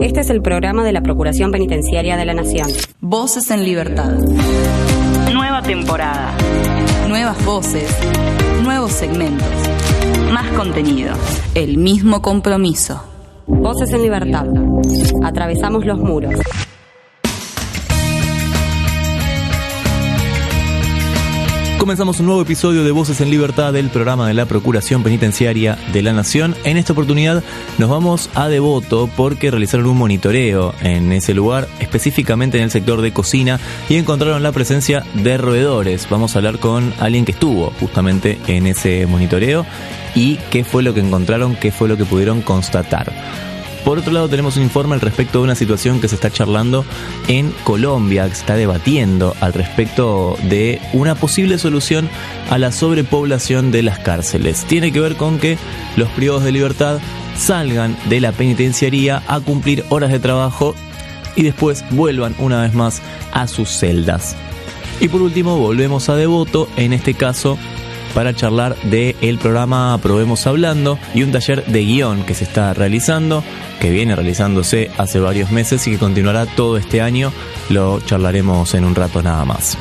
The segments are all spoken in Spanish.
Este es el programa de la Procuración Penitenciaria de la Nación. Voces en Libertad. Nueva temporada. Nuevas voces. Nuevos segmentos. Más contenido. El mismo compromiso. Voces en Libertad. Atravesamos los muros. Comenzamos un nuevo episodio de Voces en Libertad del programa de la Procuración Penitenciaria de la Nación. En esta oportunidad nos vamos a Devoto porque realizaron un monitoreo en ese lugar, específicamente en el sector de cocina, y encontraron la presencia de roedores. Vamos a hablar con alguien que estuvo justamente en ese monitoreo y qué fue lo que encontraron, qué fue lo que pudieron constatar. Por otro lado, tenemos un informe al respecto de una situación que se está charlando en Colombia, que se está debatiendo al respecto de una posible solución a la sobrepoblación de las cárceles. Tiene que ver con que los privados de libertad salgan de la penitenciaría a cumplir horas de trabajo y después vuelvan una vez más a sus celdas. Y por último, volvemos a Devoto, en este caso para charlar del el programa Probemos Hablando y un taller de guion que se está realizando, que viene realizándose hace varios meses y que continuará todo este año. Lo charlaremos en un rato nada más.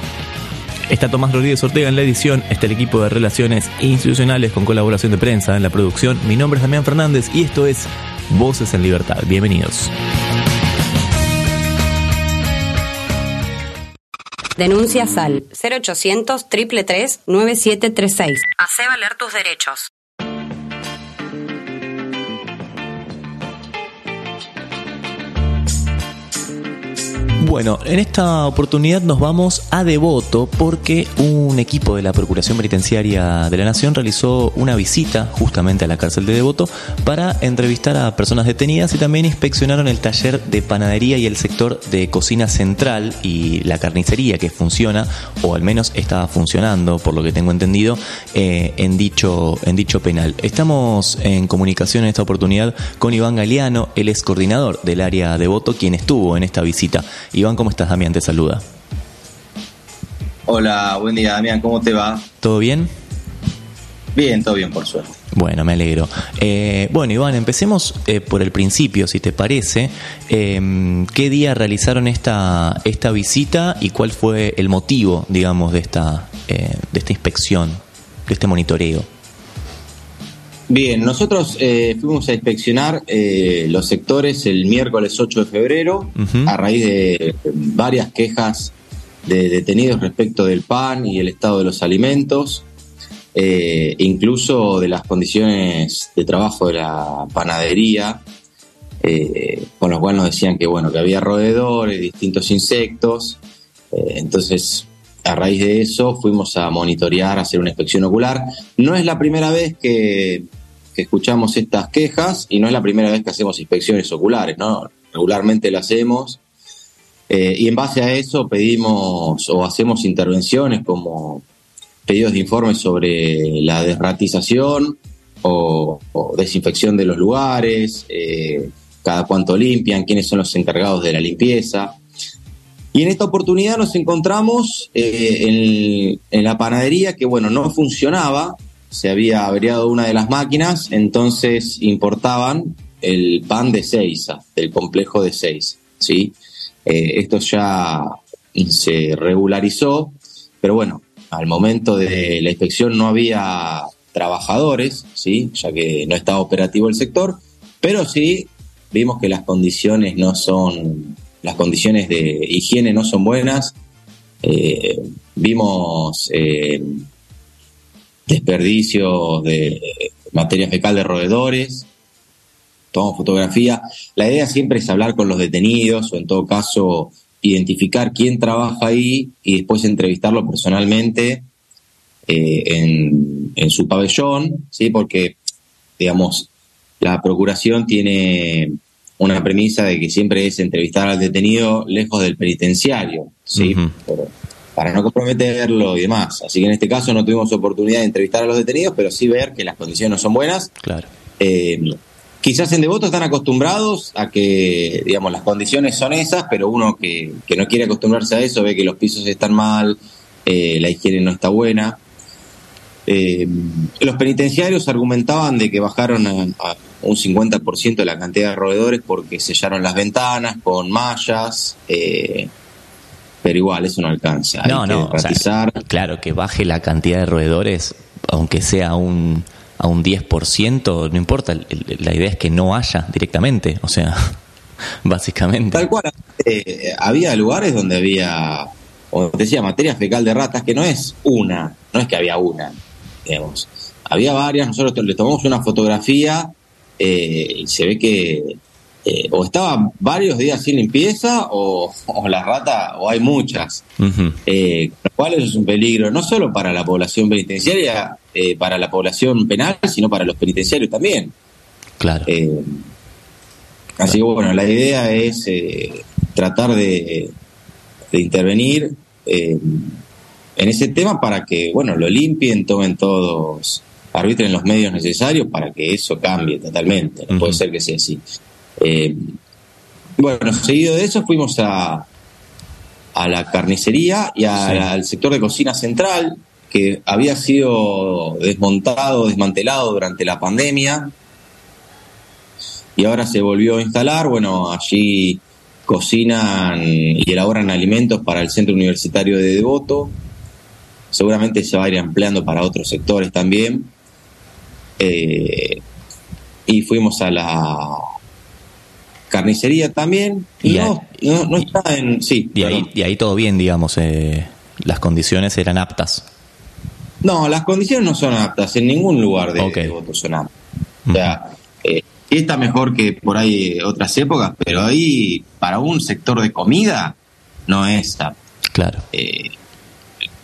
Está Tomás Rodríguez Ortega en la edición, está el equipo de relaciones institucionales con colaboración de prensa en la producción. Mi nombre es Damián Fernández y esto es Voces en Libertad. Bienvenidos. Denuncia SAL 0800 333 9736. Hace valer tus derechos. Bueno, en esta oportunidad nos vamos a Devoto porque un equipo de la Procuración Penitenciaria de la Nación realizó una visita justamente a la cárcel de Devoto para entrevistar a personas detenidas y también inspeccionaron el taller de panadería y el sector de cocina central y la carnicería que funciona, o al menos estaba funcionando, por lo que tengo entendido, eh, en, dicho, en dicho penal. Estamos en comunicación en esta oportunidad con Iván Galeano, él es coordinador del área Devoto, quien estuvo en esta visita. Iván, ¿cómo estás? Damián te saluda. Hola, buen día Damián, ¿cómo te va? ¿Todo bien? Bien, todo bien, por suerte. Bueno, me alegro. Eh, bueno, Iván, empecemos eh, por el principio, si te parece. Eh, ¿Qué día realizaron esta, esta visita y cuál fue el motivo, digamos, de esta, de esta inspección, de este monitoreo? Bien, nosotros eh, fuimos a inspeccionar eh, los sectores el miércoles 8 de febrero a raíz de varias quejas de detenidos respecto del pan y el estado de los alimentos, eh, incluso de las condiciones de trabajo de la panadería, con lo cual nos decían que bueno que había roedores, distintos insectos, entonces a raíz de eso fuimos a monitorear, a hacer una inspección ocular. No es la primera vez que, escuchamos estas quejas y no es la primera vez que hacemos inspecciones oculares, ¿no? Regularmente lo hacemos. Eh, y en base a eso pedimos o hacemos intervenciones como pedidos de informes sobre la desratización o, desinfección de los lugares, eh, cada cuánto limpian, quiénes son los encargados de la limpieza. Y en esta oportunidad nos encontramos eh, en, la panadería que, bueno, no funcionaba se había averiado una de las máquinas, entonces importaban el pan de Seiza, del complejo de Seiza. ¿sí? Eh, esto ya se regularizó, pero bueno, al momento de la inspección no había trabajadores, ¿sí? ya que no estaba operativo el sector, pero sí vimos que las condiciones no son, las condiciones de higiene no son buenas. Eh, vimos eh, desperdicios de materia fecal de roedores, tomamos fotografía. La idea siempre es hablar con los detenidos o en todo caso identificar quién trabaja ahí y después entrevistarlo personalmente eh, en, en, su pabellón, ¿sí? porque, digamos, la procuración tiene una premisa de que siempre es entrevistar al detenido lejos del penitenciario, ¿sí? Para no comprometerlo y demás. Así que en este caso no tuvimos oportunidad de entrevistar a los detenidos, pero sí ver que las condiciones no son buenas. Claro. Eh, quizás en Devoto están acostumbrados a que, digamos, las condiciones son esas, pero uno que, no quiere acostumbrarse a eso ve que los pisos están mal, eh, la higiene no está buena. Eh, los penitenciarios argumentaban de que bajaron a, un 50% de la cantidad de roedores porque sellaron las ventanas con mallas. Eh, pero igual, eso no alcanza. No, no, claro, que baje la cantidad de roedores, aunque sea un, a un 10%, no importa, la idea es que no haya directamente, o sea, básicamente. Tal cual, eh, había lugares donde había, te decía, materia fecal de ratas, que no es una, no es que había una, digamos. Había varias, nosotros le tomamos una fotografía eh, y se ve que eh, o estaba varios días sin limpieza o, la rata, o hay muchas, eh, lo cual es un peligro no solo para la población penitenciaria, eh, para la población penal, sino para los penitenciarios también. Claro. así que bueno, la idea es tratar de, de intervenir en ese tema para que, bueno, lo limpien, tomen todos arbitren los medios necesarios para que eso cambie totalmente. No puede ser que sea así. Eh, bueno, seguido de eso fuimos a, a la carnicería y al sector de cocina central, que había sido desmontado, desmantelado durante la pandemia y ahora se volvió a instalar. Bueno, allí cocinan y elaboran alimentos para el Centro Universitario de Devoto. Seguramente se va a ir ampliando para otros sectores también. Eh, y fuimos a la carnicería también y, no, no, está en sí y ahí, y ahí, todo bien digamos eh, las condiciones eran aptas. No las condiciones no son aptas en ningún lugar de, voto son aptas. O sea eh, está mejor que por ahí otras épocas pero ahí para un sector de comida no es apto. Claro. Eh,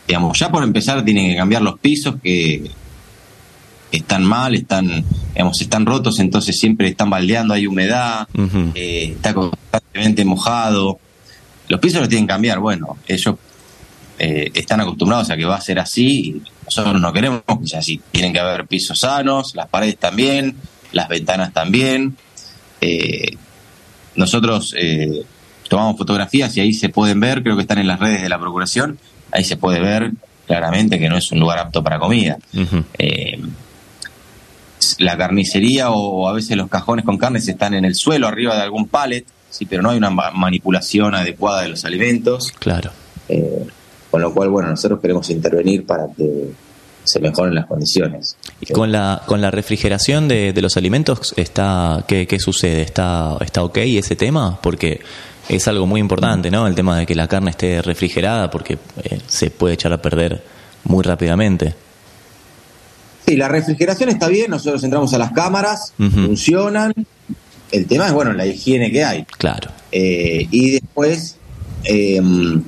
digamos ya por empezar tienen que cambiar los pisos que están mal, están, digamos, están rotos, entonces siempre están baldeando, hay humedad, eh, está constantemente mojado. Los pisos los tienen que cambiar, bueno, ellos eh, están acostumbrados a que va a ser así, y nosotros no queremos que sea así. Tienen que haber pisos sanos, las paredes también, las ventanas también. Eh, nosotros tomamos fotografías y ahí se pueden ver, creo que están en las redes de la Procuración, ahí se puede ver claramente que no es un lugar apto para comida la carnicería o a veces los cajones con carnes están en el suelo, arriba de algún pallet, sí, pero no hay una manipulación adecuada de los alimentos. Claro. Eh, con lo cual, bueno, nosotros queremos intervenir para que se mejoren las condiciones. ¿Y con la, con la refrigeración de, los alimentos, está ¿qué, qué sucede? ¿Está, ¿Está ok ese tema? Porque es algo muy importante, ¿no? El tema de que la carne esté refrigerada porque eh, se puede echar a perder muy rápidamente. Sí, la refrigeración está bien, nosotros entramos a las cámaras, funcionan. El tema es, bueno, la higiene que hay. Claro. Eh, y después em,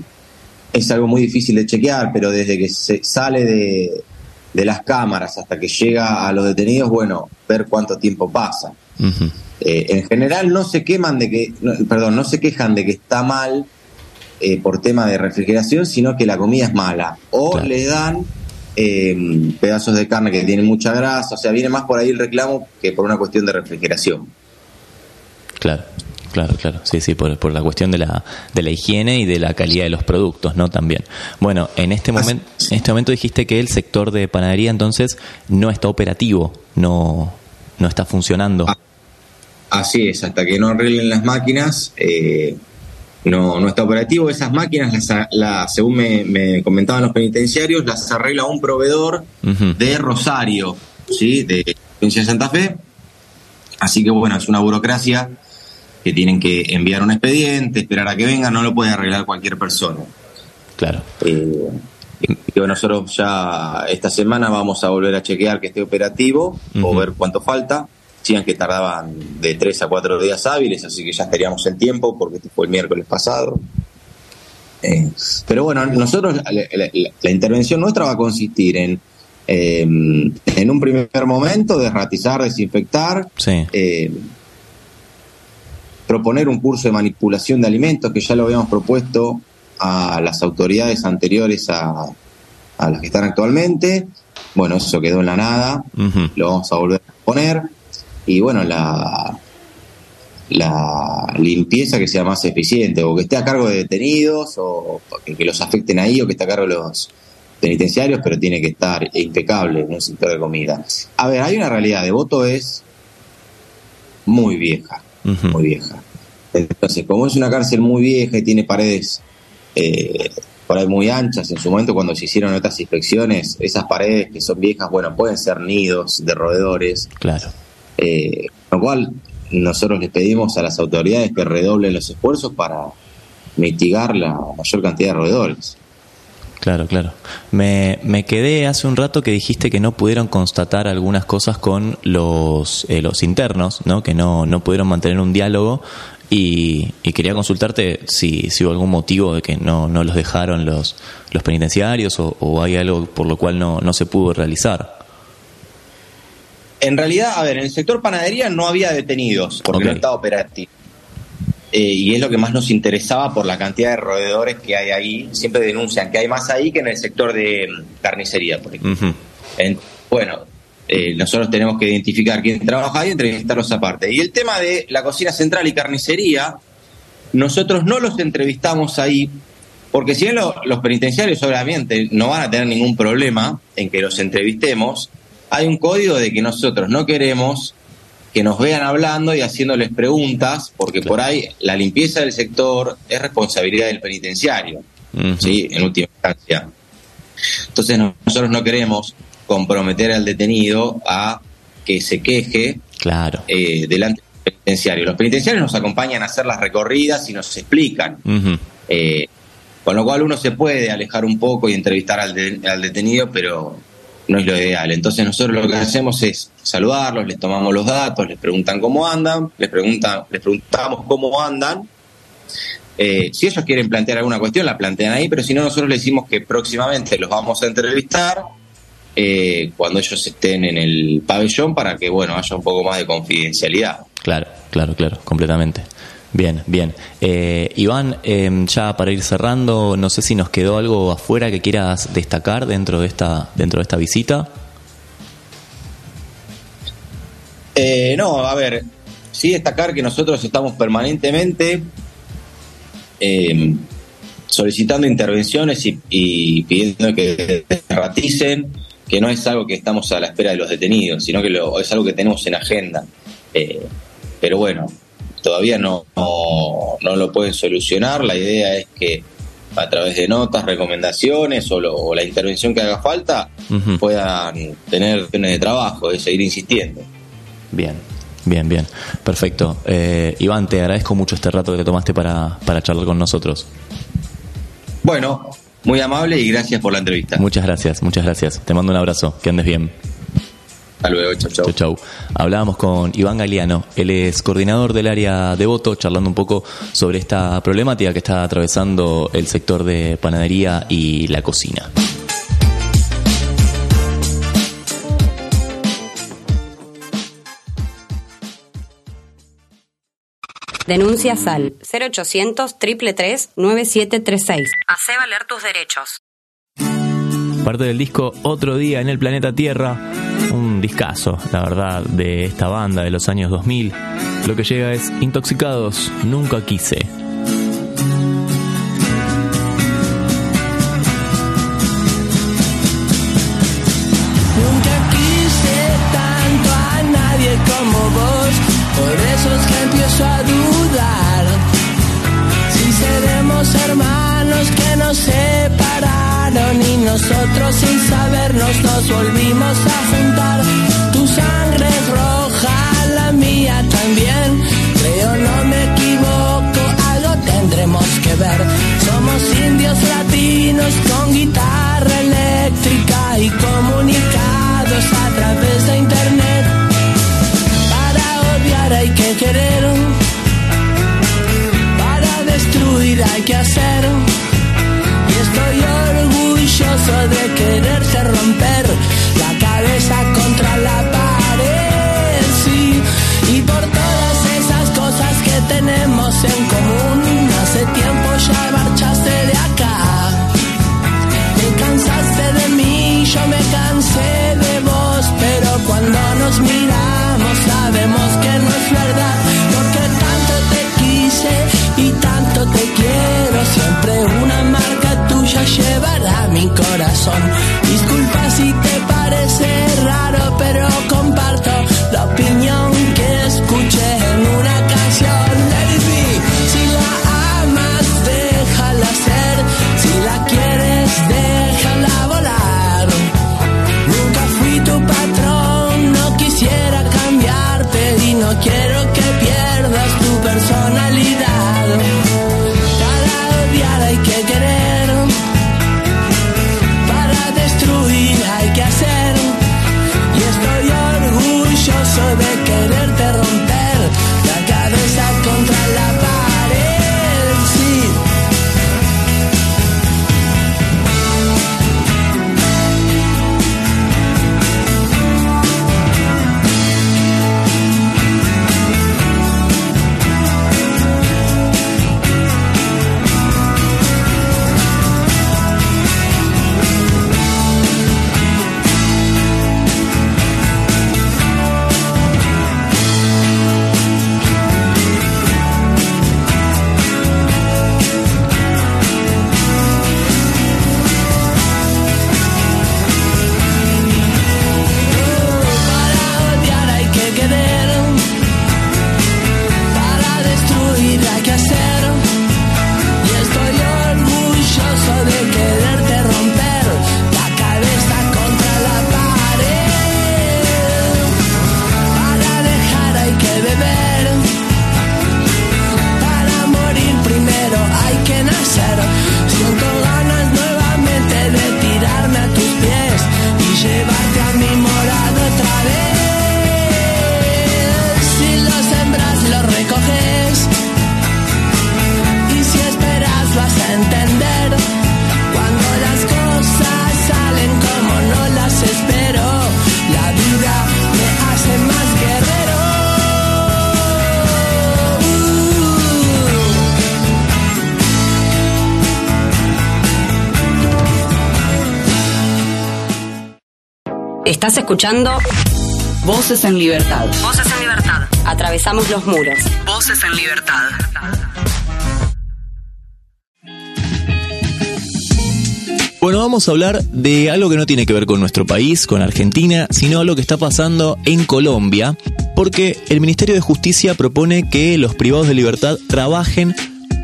es algo muy difícil de chequear, pero desde que se sale de, las cámaras hasta que llega a los detenidos, bueno, ver cuánto tiempo pasa. Eh, en general no se queman de que, perdón, no se quejan de que está mal eh, por tema de refrigeración, sino que la comida es mala. O le dan Em, pedazos de carne que tienen mucha grasa, o sea, viene más por ahí el reclamo que por una cuestión de refrigeración. Claro. Claro, claro, sí, sí, por, por la cuestión de la, de la higiene y de la calidad de los productos, ¿no? También. Bueno, en este, momento en este momento dijiste que el sector de panadería entonces no está operativo, no, no está funcionando. Ah, así es, hasta que no arreglen las máquinas, eh, no, no está operativo. Esas máquinas, las, según me, comentaban los penitenciarios, las arregla un proveedor de Rosario, ¿sí? de provincia de Santa Fe. Así que bueno, es una burocracia que tienen que enviar un expediente, esperar a que venga, no lo puede arreglar cualquier persona. Claro. Eh, y nosotros ya esta semana vamos a volver a chequear que esté operativo o ver cuánto falta decían que tardaban de tres a cuatro días hábiles, así que ya estaríamos en tiempo porque este fue el miércoles pasado. Eh, pero bueno, nosotros la, intervención nuestra va a consistir en em, en un primer momento desratizar, desinfectar, eh, proponer un curso de manipulación de alimentos que ya lo habíamos propuesto a las autoridades anteriores a, a las que están actualmente. Bueno, eso quedó en la nada, lo vamos a volver a poner y bueno, la, la limpieza que sea más eficiente, o que esté a cargo de detenidos, o que, los afecten ahí, o que esté a cargo de los penitenciarios, pero tiene que estar impecable en un sector de comida. A ver, hay una realidad, de voto es muy vieja, muy vieja. Entonces, como es una cárcel muy vieja y tiene paredes eh, por ahí muy anchas, en su momento cuando se hicieron otras inspecciones, esas paredes que son viejas, bueno, pueden ser nidos de roedores. Claro. Eh, lo cual nosotros les pedimos a las autoridades que redoblen los esfuerzos para mitigar la mayor cantidad de roedores. Claro, claro. Me, me, quedé hace un rato que dijiste que no pudieron constatar algunas cosas con los, eh, los internos, ¿no? que no, no pudieron mantener un diálogo y, quería consultarte si, si, hubo algún motivo de que no, no los dejaron los, los penitenciarios o, hay algo por lo cual no, no se pudo realizar. En realidad, a ver, en el sector panadería no había detenidos porque no estaba operativo. Eh, y es lo que más nos interesaba por la cantidad de roedores que hay ahí. Siempre denuncian que hay más ahí que en el sector de mm, carnicería, por ejemplo. bueno, eh, nosotros tenemos que identificar quién trabaja ahí y entrevistarlos aparte. Y el tema de la cocina central y carnicería, nosotros no los entrevistamos ahí, porque si bien los penitenciarios obviamente no van a tener ningún problema en que los entrevistemos, hay un código de que nosotros no queremos que nos vean hablando y haciéndoles preguntas, porque por ahí la limpieza del sector es responsabilidad del penitenciario, ¿sí? En última instancia. Entonces nosotros no queremos comprometer al detenido a que se queje claro. Eh, delante del penitenciario. Los penitenciarios nos acompañan a hacer las recorridas y nos explican. Eh, con lo cual uno se puede alejar un poco y entrevistar al, al detenido, pero no es lo ideal. Entonces nosotros lo que hacemos es saludarlos, les tomamos los datos, les preguntan cómo andan, les, preguntan, les preguntamos cómo andan. Eh, si ellos quieren plantear alguna cuestión, la plantean ahí, pero si no, nosotros les decimos que próximamente los vamos a entrevistar eh, cuando ellos estén en el pabellón para que, bueno, haya un poco más de confidencialidad. Claro, claro, claro, completamente. Bien, bien. Eh, Iván, em, ya para ir cerrando, no sé si nos quedó algo afuera que quieras destacar dentro de esta, dentro de esta visita. Eh, no, a ver, sí destacar que nosotros estamos permanentemente em, solicitando intervenciones y, pidiendo que raticen, que no es algo que estamos a la espera de los detenidos, sino que lo, es algo que tenemos en agenda. Eh, pero bueno, todavía no, no, lo pueden solucionar. La idea es que a través de notas, recomendaciones o, la intervención que haga falta puedan tener de trabajo, de seguir insistiendo. Bien, bien, bien. Perfecto. Eh, Iván, te agradezco mucho este rato que te tomaste para, para charlar con nosotros. Bueno, muy amable y gracias por la entrevista. Muchas gracias, muchas gracias. Te mando un abrazo, que andes bien. Hasta luego, chau, chau. Chau, Hablábamos con Iván Galeano, él es coordinador del área de voto, charlando un poco sobre esta problemática que está atravesando el sector de panadería y la cocina. Denuncia SAL 0800 333 9736. Hace valer tus derechos. Parte del disco Otro Día en el Planeta Tierra discazo, la verdad, de esta banda de los años 2000. Lo que llega es Intoxicados, nunca quise. Nunca quise tanto a nadie como vos, por eso es que empiezo a dudar. Si seremos hermanos que nos separaron y nosotros sin sabernos nos volvimos a juntar. Que hacer. Y estoy orgulloso de quererte romper la cabeza contra la pared. Y por todas esas cosas que tenemos en común, hace tiempo ya marchaste de acá. Te cansaste de mí, yo me cansé de vos, pero cuando nos miramos corazón. Estás escuchando Voces en Libertad. Voces en Libertad. Atravesamos los muros. Voces en Libertad. Bueno, vamos a hablar de algo que no tiene que ver con nuestro país, con Argentina, sino lo que está pasando en Colombia, porque el Ministerio de Justicia propone que los privados de libertad trabajen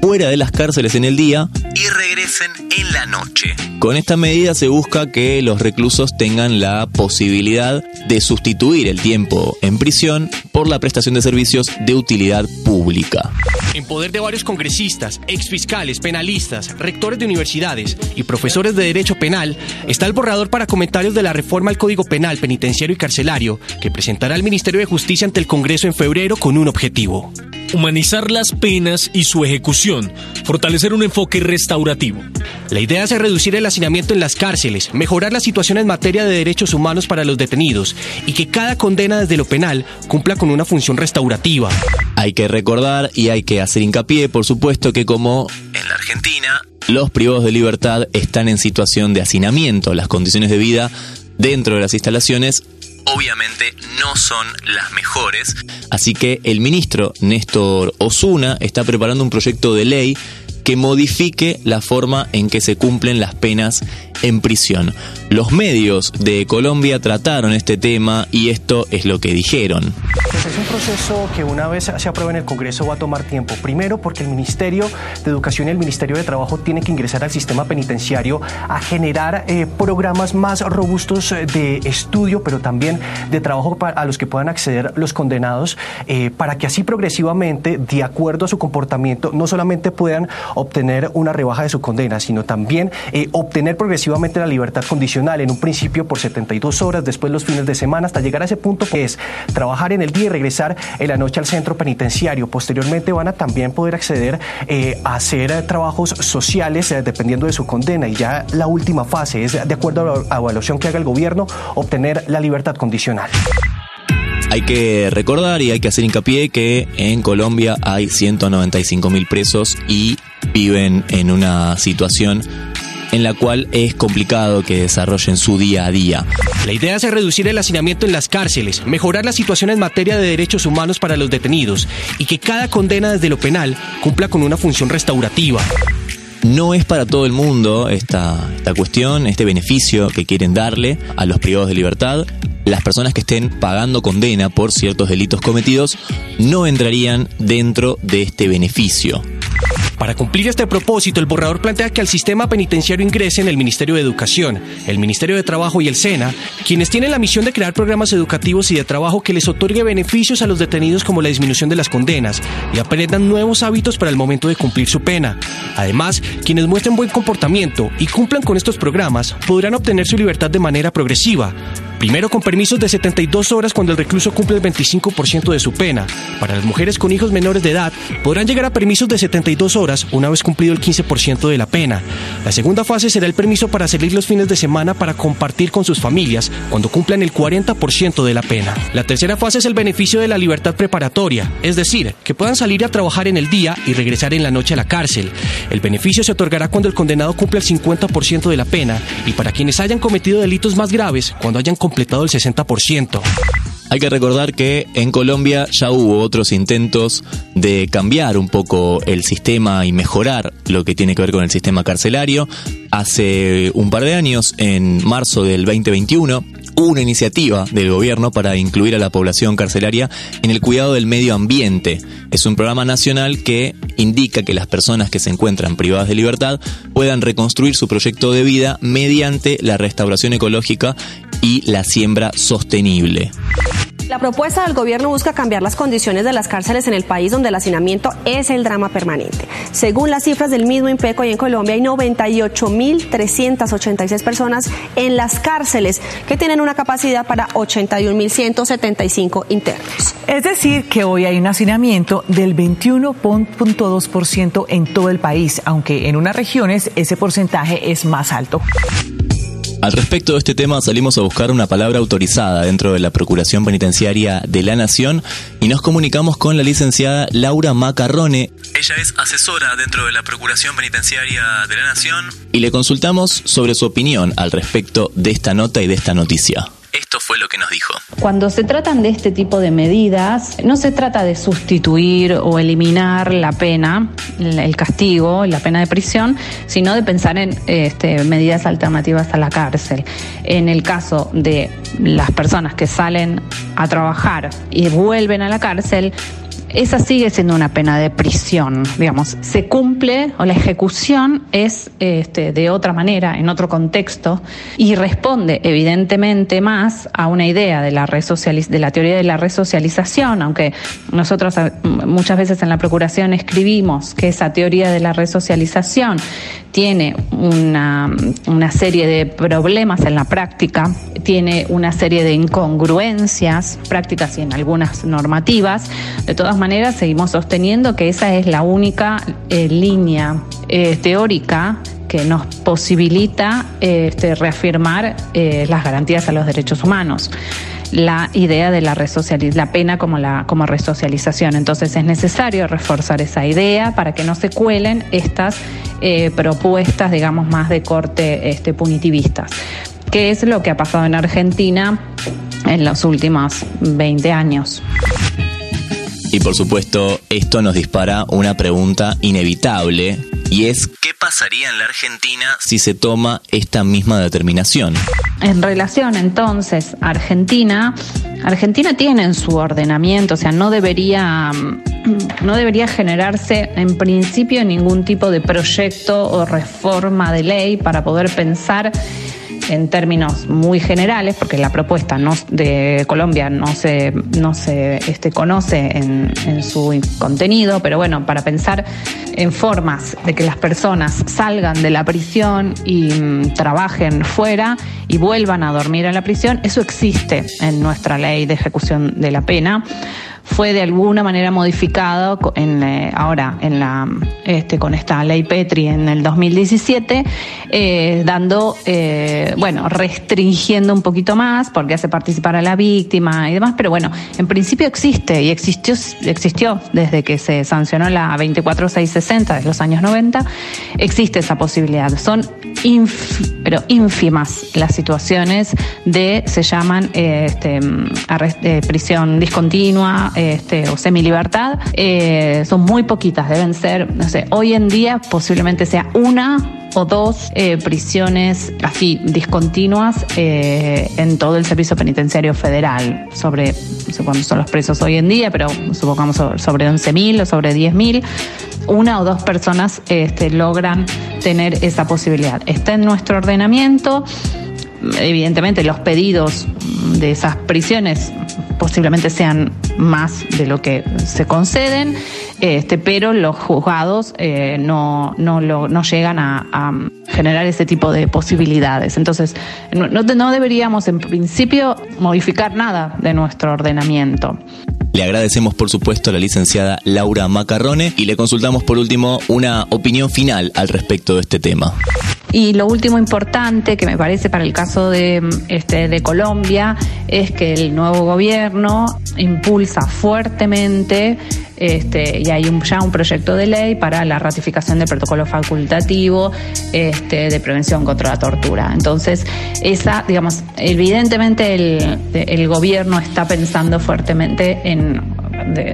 fuera de las cárceles en el día y regresen en la noche. Con esta medida se busca que los reclusos tengan la posibilidad de sustituir el tiempo en prisión por la prestación de servicios de utilidad pública. En poder de varios congresistas, exfiscales, penalistas, rectores de universidades y profesores de derecho penal está el borrador para comentarios de la reforma al Código Penal, Penitenciario y Carcelario que presentará el Ministerio de Justicia ante el Congreso en febrero con un objetivo humanizar las penas y su ejecución, fortalecer un enfoque restaurativo. La idea es reducir el hacinamiento en las cárceles, mejorar la situación en materia de derechos humanos para los detenidos y que cada condena desde lo penal cumpla con una función restaurativa. Hay que recordar y hay que hacer hincapié, por supuesto, que como en la Argentina, los privados de libertad están en situación de hacinamiento. Las condiciones de vida dentro de las instalaciones obviamente no son las mejores. Así que el ministro Néstor Osuna está preparando un proyecto de ley que modifique la forma en que se cumplen las penas en prisión. Los medios de Colombia trataron este tema y esto es lo que dijeron. Es un proceso que una vez se apruebe en el Congreso va a tomar tiempo. Primero porque el Ministerio de Educación y el Ministerio de Trabajo tienen que ingresar al sistema penitenciario a generar eh, programas más robustos eh, de estudio, pero también de trabajo a los que puedan acceder los condenados, eh, para que así progresivamente, de acuerdo a su comportamiento, no solamente puedan obtener una rebaja de su condena, sino también obtener progresivamente la libertad condicional, en un principio por 72 horas, después los fines de semana, hasta llegar a ese punto que es trabajar en el día y regresar en la noche al centro penitenciario. Posteriormente van a también poder acceder eh, a hacer eh, trabajos sociales eh, dependiendo de su condena. Y ya la última fase es, de acuerdo a la evaluación que haga el gobierno, obtener la libertad condicional. Hay que recordar y hay que hacer hincapié que en Colombia hay 195 mil presos y viven en una situación en la cual es complicado que desarrollen su día a día. La idea es reducir el hacinamiento en las cárceles, mejorar la situación en materia de derechos humanos para los detenidos y que cada condena desde lo penal cumpla con una función restaurativa. No es para todo el mundo esta, esta cuestión, este beneficio que quieren darle a los privados de libertad. Las personas que estén pagando condena por ciertos delitos cometidos no entrarían dentro de este beneficio. Para cumplir este propósito, el borrador plantea que al sistema penitenciario ingresen el Ministerio de Educación, el Ministerio de Trabajo y el SENA, quienes tienen la misión de crear programas educativos y de trabajo que les otorgue beneficios a los detenidos como la disminución de las condenas y aprendan nuevos hábitos para el momento de cumplir su pena. Además, quienes muestren buen comportamiento y cumplan con estos programas podrán obtener su libertad de manera progresiva. Primero con permisos de 72 horas cuando el recluso cumple el 25% de su pena. Para las mujeres con hijos menores de edad podrán llegar a permisos de 72 horas una vez cumplido el 15% de la pena. La segunda fase será el permiso para salir los fines de semana para compartir con sus familias cuando cumplan el 40% de la pena. La tercera fase es el beneficio de la libertad preparatoria, es decir, que puedan salir a trabajar en el día y regresar en la noche a la cárcel. El beneficio se otorgará cuando el condenado cumpla el 50% de la pena y para quienes hayan cometido delitos más graves, cuando hayan completado el 60%. Hay que recordar que en Colombia ya hubo otros intentos de cambiar un poco el sistema y mejorar lo que tiene que ver con el sistema carcelario. Hace un par de años, en marzo del 2021, hubo una iniciativa del gobierno para incluir a la población carcelaria en el cuidado del medio ambiente. Es un programa nacional que indica que las personas que se encuentran privadas de libertad puedan reconstruir su proyecto de vida mediante la restauración ecológica y la siembra sostenible. La propuesta del gobierno busca cambiar las condiciones de las cárceles en el país donde el hacinamiento es el drama permanente. Según las cifras del mismo INPECO y en Colombia hay 98.386 personas en las cárceles que tienen una capacidad para 81.175 internos. Es decir, que hoy hay un hacinamiento del 21.2% en todo el país, aunque en unas regiones ese porcentaje es más alto. Al respecto de este tema salimos a buscar una palabra autorizada dentro de la Procuración Penitenciaria de la Nación y nos comunicamos con la licenciada Laura Macarrone. Ella es asesora dentro de la Procuración Penitenciaria de la Nación y le consultamos sobre su opinión al respecto de esta nota y de esta noticia. Esto fue lo que nos dijo. Cuando se tratan de este tipo de medidas, no se trata de sustituir o eliminar la pena, el castigo, la pena de prisión, sino de pensar en este, medidas alternativas a la cárcel. En el caso de las personas que salen a trabajar y vuelven a la cárcel, esa sigue siendo una pena de prisión, digamos, se cumple o la ejecución es este, de otra manera, en otro contexto, y responde evidentemente más a una idea de la, de la teoría de la resocialización, aunque nosotros eh, muchas veces en la Procuración escribimos que esa teoría de la resocialización tiene una, una serie de problemas en la práctica, tiene una serie de incongruencias prácticas y en algunas normativas, de todas maneras seguimos sosteniendo que esa es la única eh, línea eh, teórica que nos posibilita este, reafirmar eh, las garantías a los derechos humanos la idea de la la pena como la como resocialización. Entonces es necesario reforzar esa idea para que no se cuelen estas eh, propuestas, digamos, más de corte este, punitivistas. ¿Qué es lo que ha pasado en Argentina en los últimos 20 años? Y por supuesto, esto nos dispara una pregunta inevitable y es ¿qué pasaría en la Argentina si se toma esta misma determinación? En relación entonces a Argentina, Argentina tiene en su ordenamiento, o sea, no debería no debería generarse en principio ningún tipo de proyecto o reforma de ley para poder pensar en términos muy generales, porque la propuesta no, de Colombia no se, no se este, conoce en, en su contenido, pero bueno, para pensar en formas de que las personas salgan de la prisión y mm, trabajen fuera y vuelvan a dormir en la prisión, eso existe en nuestra ley de ejecución de la pena fue de alguna manera modificado en, eh, ahora en la, este, con esta ley Petri en el 2017, eh, dando, eh, bueno, restringiendo un poquito más porque hace participar a la víctima y demás, pero bueno, en principio existe y existió, existió desde que se sancionó la 24660 de los años 90, existe esa posibilidad. Son pero ínfimas las situaciones de, se llaman este, prisión discontinua, este, o semilibertad, eh, son muy poquitas, deben ser, no sé, hoy en día posiblemente sea una o dos eh, prisiones así discontinuas eh, en todo el servicio penitenciario federal, sobre, no sé cuántos son los presos hoy en día, pero supongamos sobre 11.000 o sobre 10.000, una o dos personas este, logran tener esa posibilidad. Está en nuestro ordenamiento evidentemente los pedidos de esas prisiones posiblemente sean más de lo que se conceden, este, pero los juzgados eh, no, no, lo, no llegan a, generar ese tipo de posibilidades. Entonces, no, no deberíamos en principio modificar nada de nuestro ordenamiento. Le agradecemos por supuesto a la licenciada Laura Macarrone y le consultamos por último una opinión final al respecto de este tema. Y lo último importante que me parece para el caso de, este, de Colombia es que el nuevo gobierno impulsa fuertemente este, y hay ya un proyecto de ley para la ratificación del protocolo facultativo este, de prevención contra la tortura. Entonces, esa, digamos, evidentemente el, el gobierno está pensando fuertemente en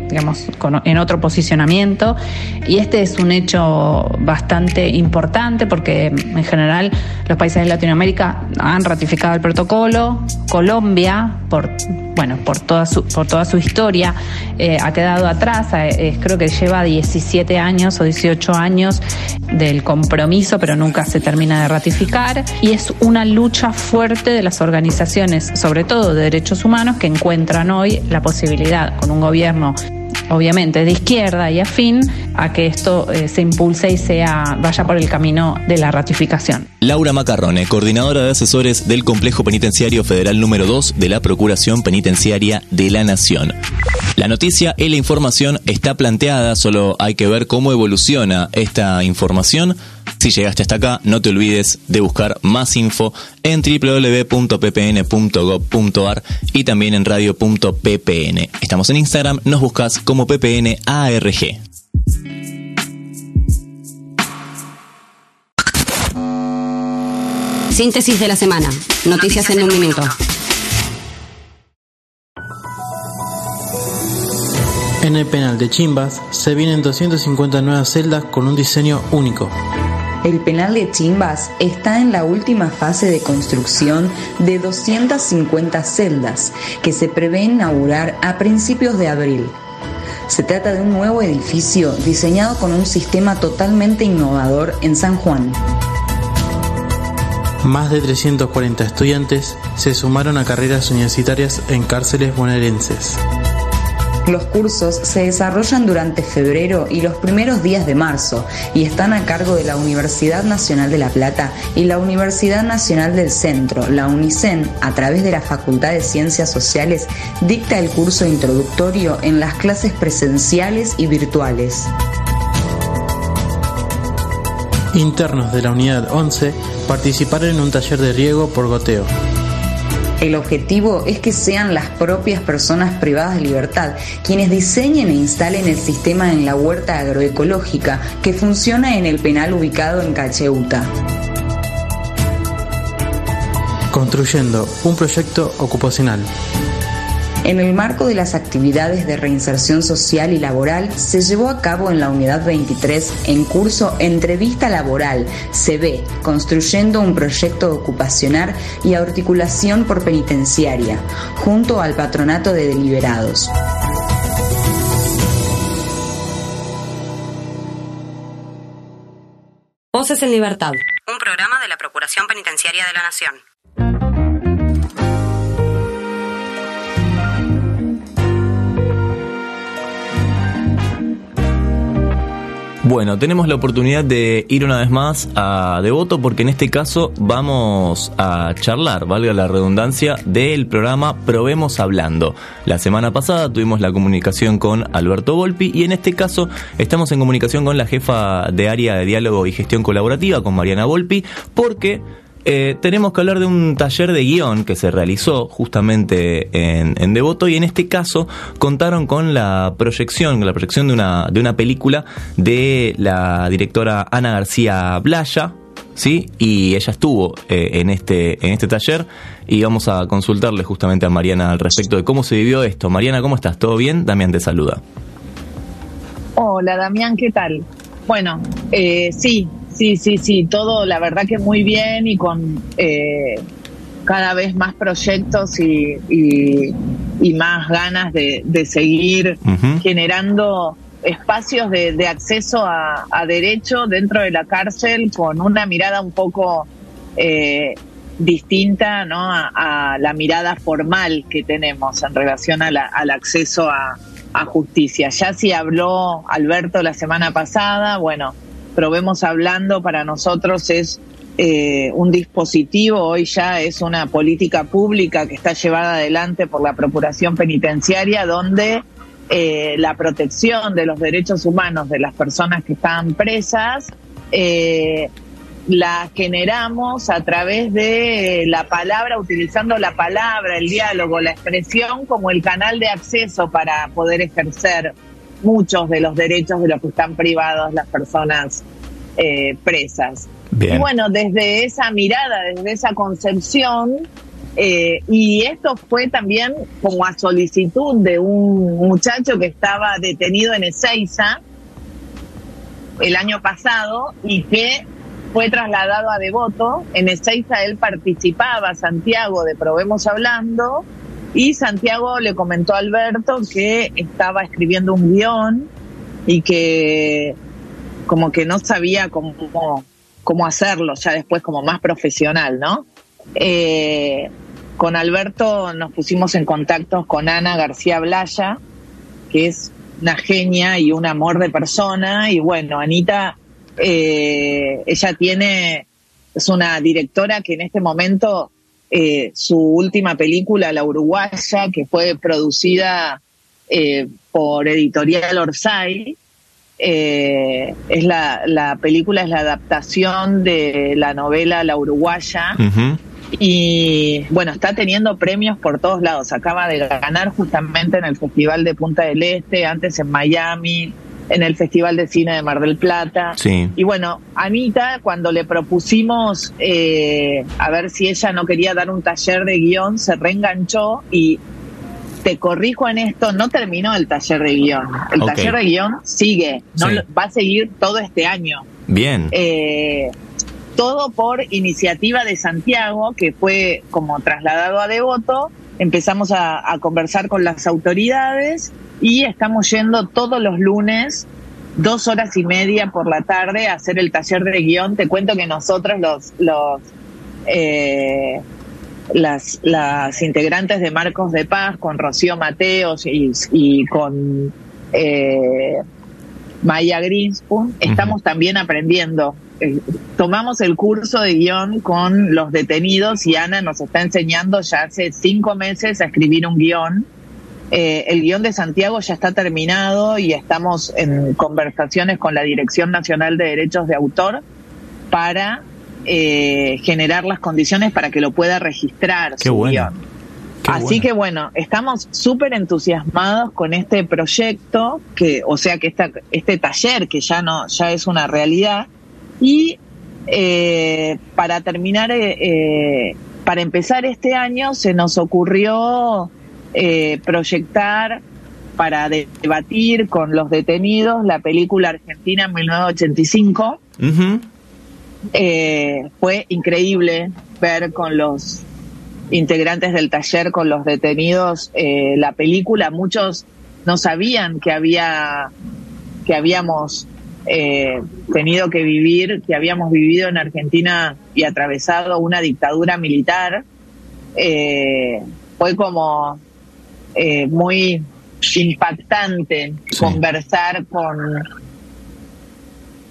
digamos, en otro posicionamiento. Y este es un hecho bastante importante porque en general los países de Latinoamérica han ratificado el protocolo. Colombia, por bueno, por toda su, por toda su historia, eh, ha quedado atrás. Eh, creo que lleva 17 años o 18 años del compromiso, pero nunca se termina de ratificar. Y es una lucha fuerte de las organizaciones, sobre todo de derechos humanos, que encuentran hoy la posibilidad con un gobierno gouvernement. Obviamente de izquierda y afín a que esto eh, se impulse y sea vaya por el camino de la ratificación. Laura Macarrone, coordinadora de asesores del Complejo Penitenciario Federal número 2 de la Procuración Penitenciaria de la Nación. La noticia y la información está planteada, solo hay que ver cómo evoluciona esta información si llegaste hasta acá, no te olvides de buscar más info en www.ppn.gov.ar y también en radio.ppn. Estamos en Instagram, nos buscas como PPN ARG. Síntesis de la semana. Noticias en un minuto. En el penal de Chimbas se vienen 250 nuevas celdas con un diseño único. El penal de Chimbas está en la última fase de construcción de 250 celdas que se prevé inaugurar a principios de abril. Se trata de un nuevo edificio diseñado con un sistema totalmente innovador en San Juan. Más de 340 estudiantes se sumaron a carreras universitarias en cárceles bonaerenses. Los cursos se desarrollan durante febrero y los primeros días de marzo y están a cargo de la Universidad Nacional de La Plata y la Universidad Nacional del Centro, la UNICEN, a través de la Facultad de Ciencias Sociales, dicta el curso introductorio en las clases presenciales y virtuales. Internos de la Unidad 11 participaron en un taller de riego por goteo. El objetivo es que sean las propias personas privadas de libertad quienes diseñen e instalen el sistema en la huerta agroecológica que funciona en el penal ubicado en Cacheuta. Construyendo un proyecto ocupacional. En el marco de las actividades de reinserción social y laboral, se llevó a cabo en la Unidad 23 en curso Entrevista Laboral, CB, construyendo un proyecto ocupacional y articulación por penitenciaria, junto al Patronato de Deliberados. Voces en Libertad, un programa de la Procuración Penitenciaria de la Nación. Bueno, tenemos la oportunidad de ir una vez más a Devoto porque en este caso vamos a charlar, valga la redundancia, del programa Probemos Hablando. La semana pasada tuvimos la comunicación con Alberto Volpi y en este caso estamos en comunicación con la jefa de área de diálogo y gestión colaborativa, con Mariana Volpi, porque eh, tenemos que hablar de un taller de guion que se realizó justamente en, Devoto y en este caso contaron con la proyección, la proyección de una, de una película de la directora Ana García Blaya, ¿sí? Y ella estuvo eh, en, este, en este taller y vamos a consultarle justamente a Mariana al respecto de cómo se vivió esto. Mariana, ¿cómo estás? ¿Todo bien? Damián te saluda. Hola, Damián, ¿qué tal? Bueno, eh, sí, Sí, sí, sí, todo la verdad que muy bien y con eh, cada vez más proyectos y, y, y más ganas de, de seguir uh -huh. generando espacios de, de acceso a, a, derecho dentro de la cárcel con una mirada un poco eh, distinta ¿no? A, a, la mirada formal que tenemos en relación a la, al acceso a, a justicia. Ya si habló Alberto la semana pasada, bueno, probemos hablando para nosotros es eh, un dispositivo, hoy ya es una política pública que está llevada adelante por la Procuración Penitenciaria, donde eh, la protección de los derechos humanos de las personas que están presas eh, la generamos a través de la palabra, utilizando la palabra, el diálogo, la expresión como el canal de acceso para poder ejercer muchos de los derechos de los que están privados las personas eh, presas. Bien. Y bueno, desde esa mirada, desde esa concepción, eh, y esto fue también como a solicitud de un muchacho que estaba detenido en Ezeiza el año pasado y que fue trasladado a Devoto. En Ezeiza él participaba, Santiago, de Probemos Hablando, y Santiago le comentó a Alberto que estaba escribiendo un guion y que como que no sabía cómo, cómo hacerlo, ya después como más profesional, ¿no? Eh, con Alberto nos pusimos en contacto con Ana García Blaya, que es una genia y un amor de persona, y bueno, Anita, eh, ella tiene, es una directora que en este momento eh, su última película, La Uruguaya, que fue producida eh, por Editorial Orsay. Eh, es la, la, película es la adaptación de la novela La Uruguaya. Uh -huh. Y bueno, está teniendo premios por todos lados. Acaba de ganar justamente en el Festival de Punta del Este, antes en Miami, en el Festival de Cine de Mar del Plata. Sí. Y bueno, Anita, cuando le propusimos eh, a ver si ella no quería dar un taller de guion, se reenganchó y te corrijo en esto, no terminó el taller de guion. El taller de guion sigue, no Sí. lo- va a seguir todo este año. Bien. Eh, todo por iniciativa de Santiago, que fue como trasladado a Devoto. Empezamos a, a conversar con las autoridades y estamos yendo todos los lunes, dos horas y media por la tarde, a hacer el taller de guion. Te cuento que nosotros los... los eh, las, las integrantes de Marcos de Paz, con Rocío Mateos y, y con eh, Maya Greenspoon, estamos también aprendiendo. Eh, tomamos el curso de guion con los detenidos y Ana nos está enseñando ya hace cinco meses a escribir un guion. Eh, el guion de Santiago ya está terminado y estamos en conversaciones con la Dirección Nacional de Derechos de Autor para eh, generar las condiciones para que lo pueda registrar. Qué su bueno. guion. Qué Así bueno. que bueno, estamos súper entusiasmados con este proyecto, que, o sea que esta, este taller que ya no, ya es una realidad. Y eh, para terminar, eh, eh, para empezar este año, se nos ocurrió eh, proyectar para de- debatir con los detenidos la película Argentina 1985. Ujú. Eh, fue increíble ver con los integrantes del taller, con los detenidos, eh, la película. Muchos no sabían que había que habíamos eh, tenido que vivir, que habíamos vivido en Argentina y atravesado una dictadura militar. Eh, fue como eh, muy impactante conversar con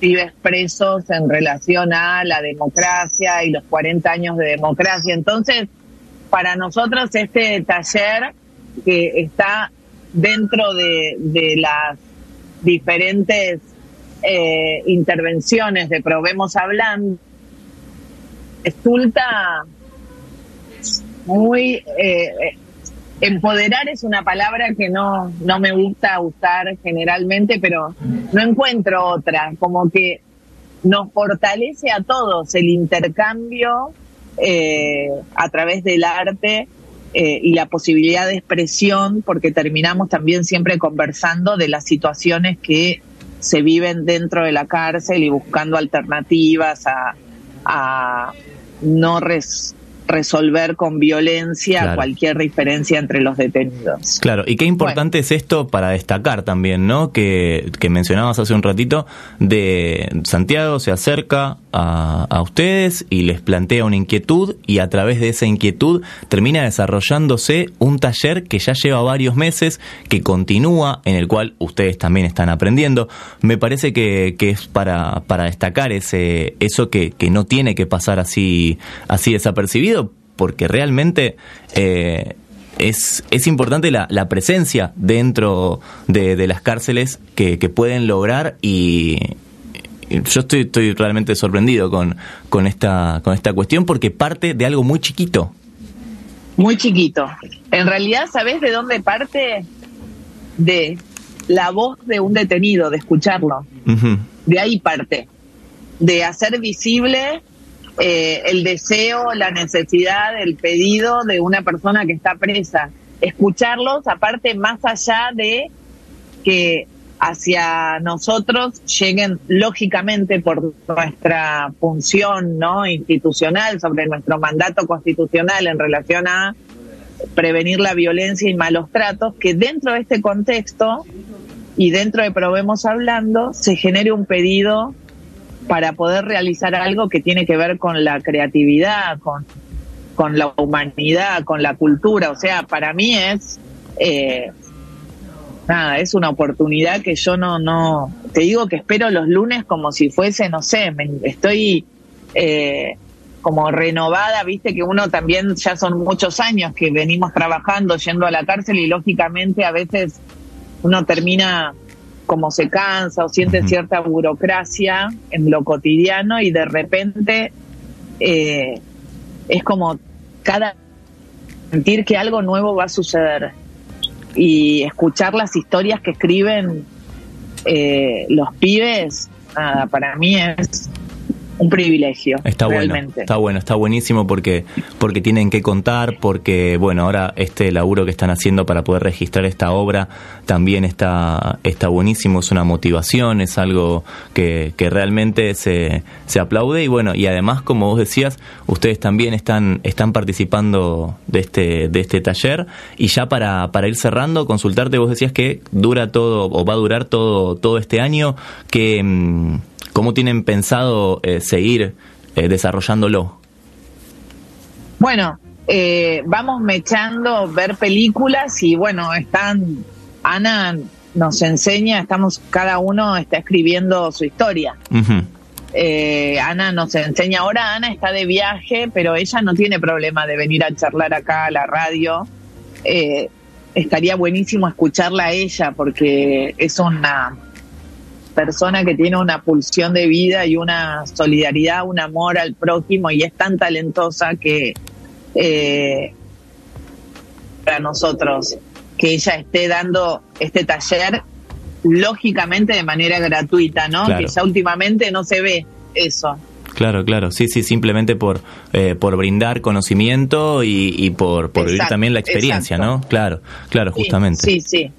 pibes presos en relación a la democracia y los 40 años de democracia. Entonces, para nosotros este taller que está dentro de, de las diferentes eh, intervenciones de Probemos Hablando, resulta muy... eh, empoderar es una palabra que no, no me gusta usar generalmente, pero no encuentro otra, como que nos fortalece a todos el intercambio eh, a través del arte eh, y la posibilidad de expresión, porque terminamos también siempre conversando de las situaciones que se viven dentro de la cárcel y buscando alternativas a, a no res- resolver con violencia Claro. cualquier diferencia entre los detenidos. Claro, y qué importante es esto para destacar también, ¿no? Que, que mencionabas hace un ratito, de Santiago se acerca a, a ustedes y les plantea una inquietud y a través de esa inquietud termina desarrollándose un taller que ya lleva varios meses, que continúa, en el cual ustedes también están aprendiendo. Me parece que, que es para, para destacar ese, eso que, que no tiene que pasar así, así desapercibido, porque realmente eh, es, es importante la, la presencia dentro de, de las cárceles que, que pueden lograr y yo estoy, estoy realmente sorprendido con, con, esta, con esta cuestión porque parte de algo muy chiquito. Muy chiquito. En realidad, ¿sabés de dónde parte? De la voz de un detenido, de escucharlo. De ahí parte. De hacer visible eh, el deseo, la necesidad, el pedido de una persona que está presa. Escucharlos, aparte, más allá de que hacia nosotros lleguen lógicamente por nuestra función no institucional sobre nuestro mandato constitucional en relación a prevenir la violencia y malos tratos que dentro de este contexto y dentro de Probemos Hablando se genere un pedido para poder realizar algo que tiene que ver con la creatividad, con, con la humanidad, con la cultura. O sea, para mí es eh, nada, es una oportunidad que yo no, no, te digo que espero los lunes como si fuese, no sé, me, estoy eh, como renovada, viste que uno también ya son muchos años que venimos trabajando, yendo a la cárcel y lógicamente a veces uno termina como se cansa o siente cierta burocracia en lo cotidiano y de repente eh, es como cada sentir que algo nuevo va a suceder y escuchar las historias que escriben eh, los pibes, nada, para mí es un privilegio. Está bueno, realmente. está bueno, está buenísimo porque porque tienen que contar, porque bueno, ahora este laburo que están haciendo para poder registrar esta obra también está está buenísimo, es una motivación, es algo que, que realmente se, se aplaude y bueno, y además como vos decías, ustedes también están están participando de este de este taller y ya para para ir cerrando, consultarte, vos decías que dura todo o va a durar todo todo este año que mm, ¿Cómo tienen pensado eh, seguir eh, desarrollándolo? Bueno, eh, vamos mechando, ver películas y bueno, están, Ana nos enseña, estamos, cada uno está escribiendo su historia. Eh, Ana nos enseña, ahora Ana está de viaje, pero ella no tiene problema de venir a charlar acá a la radio. Eh, estaría buenísimo escucharla a ella porque es una persona que tiene una pulsión de vida y una solidaridad, un amor al prójimo y es tan talentosa que eh, para nosotros que ella esté dando este taller lógicamente de manera gratuita, ¿no? Claro. Que ya últimamente no se ve eso. Claro, claro, sí, sí, simplemente por, eh, por brindar conocimiento y, y por, por vivir también la experiencia, exacto. ¿no? Claro, claro, Sí, justamente. Sí, sí.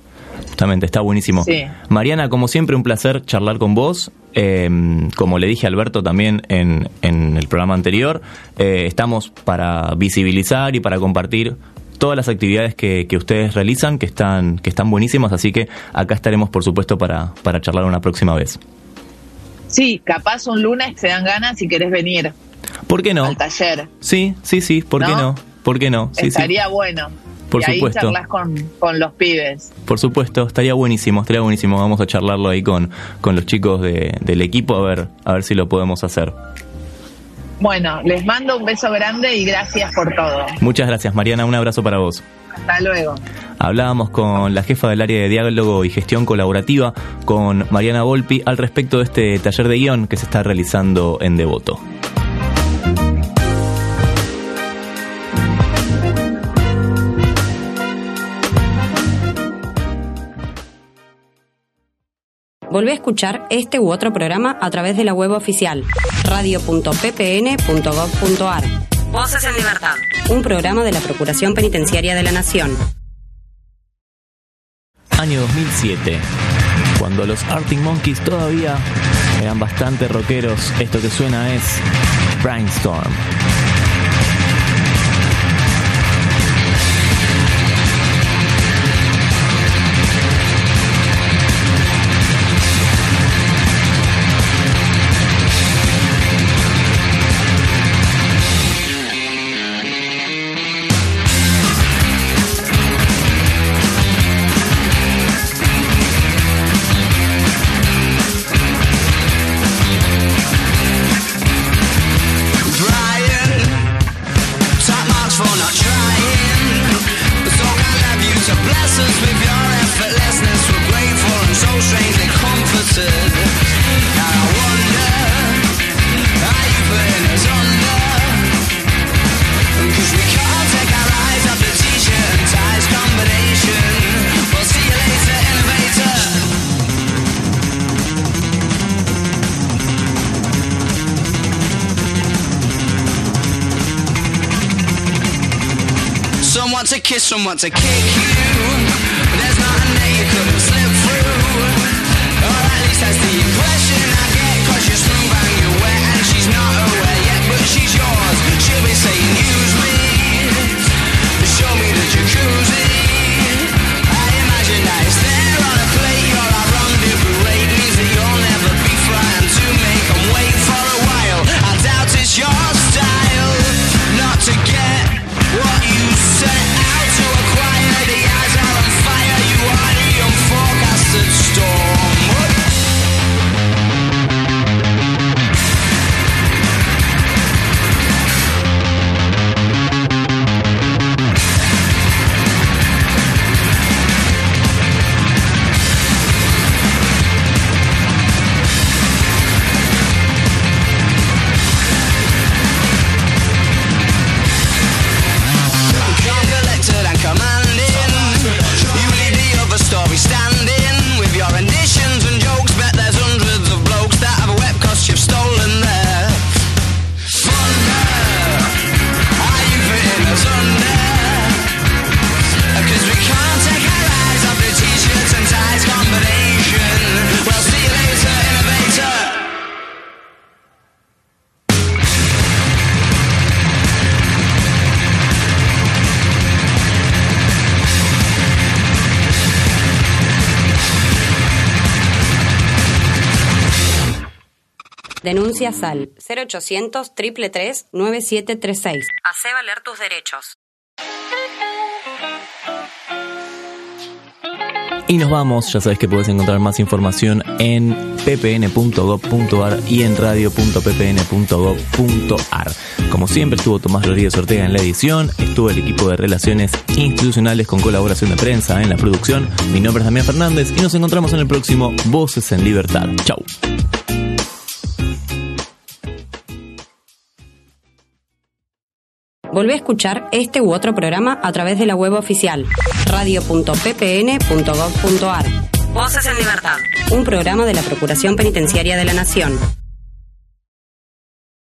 Justamente, está buenísimo. Sí. Mariana, como siempre, un placer charlar con vos. Eh, como le dije a Alberto también en, en el programa anterior, eh, estamos para visibilizar y para compartir todas las actividades que, que ustedes realizan, que están, que están buenísimas, así que acá estaremos, por supuesto, para, para charlar una próxima vez. Sí, capaz un lunes te dan ganas si querés venir ¿Por qué no? al taller. Sí, sí, sí, ¿por qué ¿No? no? ¿Por qué no? Sí, sí. Estaría bueno. Por y ahí supuesto. charlas con, con los pibes. Por supuesto, estaría buenísimo, estaría buenísimo. Vamos a charlarlo ahí con, con los chicos de- del equipo a ver, a ver si lo podemos hacer. Bueno, les mando un beso grande y gracias por todo. Muchas gracias, Mariana. Un abrazo para vos. Hasta luego. Hablábamos con la jefa del área de diálogo y gestión colaborativa, con Mariana Volpi, al respecto de este taller de guion que se está realizando en Devoto. Volvé a escuchar este u otro programa a través de la web oficial radio.ppn.gov.ar. Voces en Libertad. Un programa de la Procuración Penitenciaria de la Nación. Año 2007, cuando los Arctic Monkeys todavía eran bastante rockeros, esto que suena es Brainstorm. so much I kick you. Denuncia SAL 0800 333 9736. Hace valer tus derechos. Y nos vamos, ya sabes que puedes encontrar más información en ppn.gov.ar y en radio.ppn.gov.ar. Como siempre estuvo Tomás Rodríguez Ortega en la edición, estuvo el equipo de Relaciones Institucionales con colaboración de prensa en la producción. Mi nombre es Damián Fernández y nos encontramos en el próximo Voces en Libertad. Chau. Volvé a escuchar este u otro programa a través de la web oficial radio.ppn.gov.ar. Voces en Libertad. Un programa de la Procuración Penitenciaria de la Nación.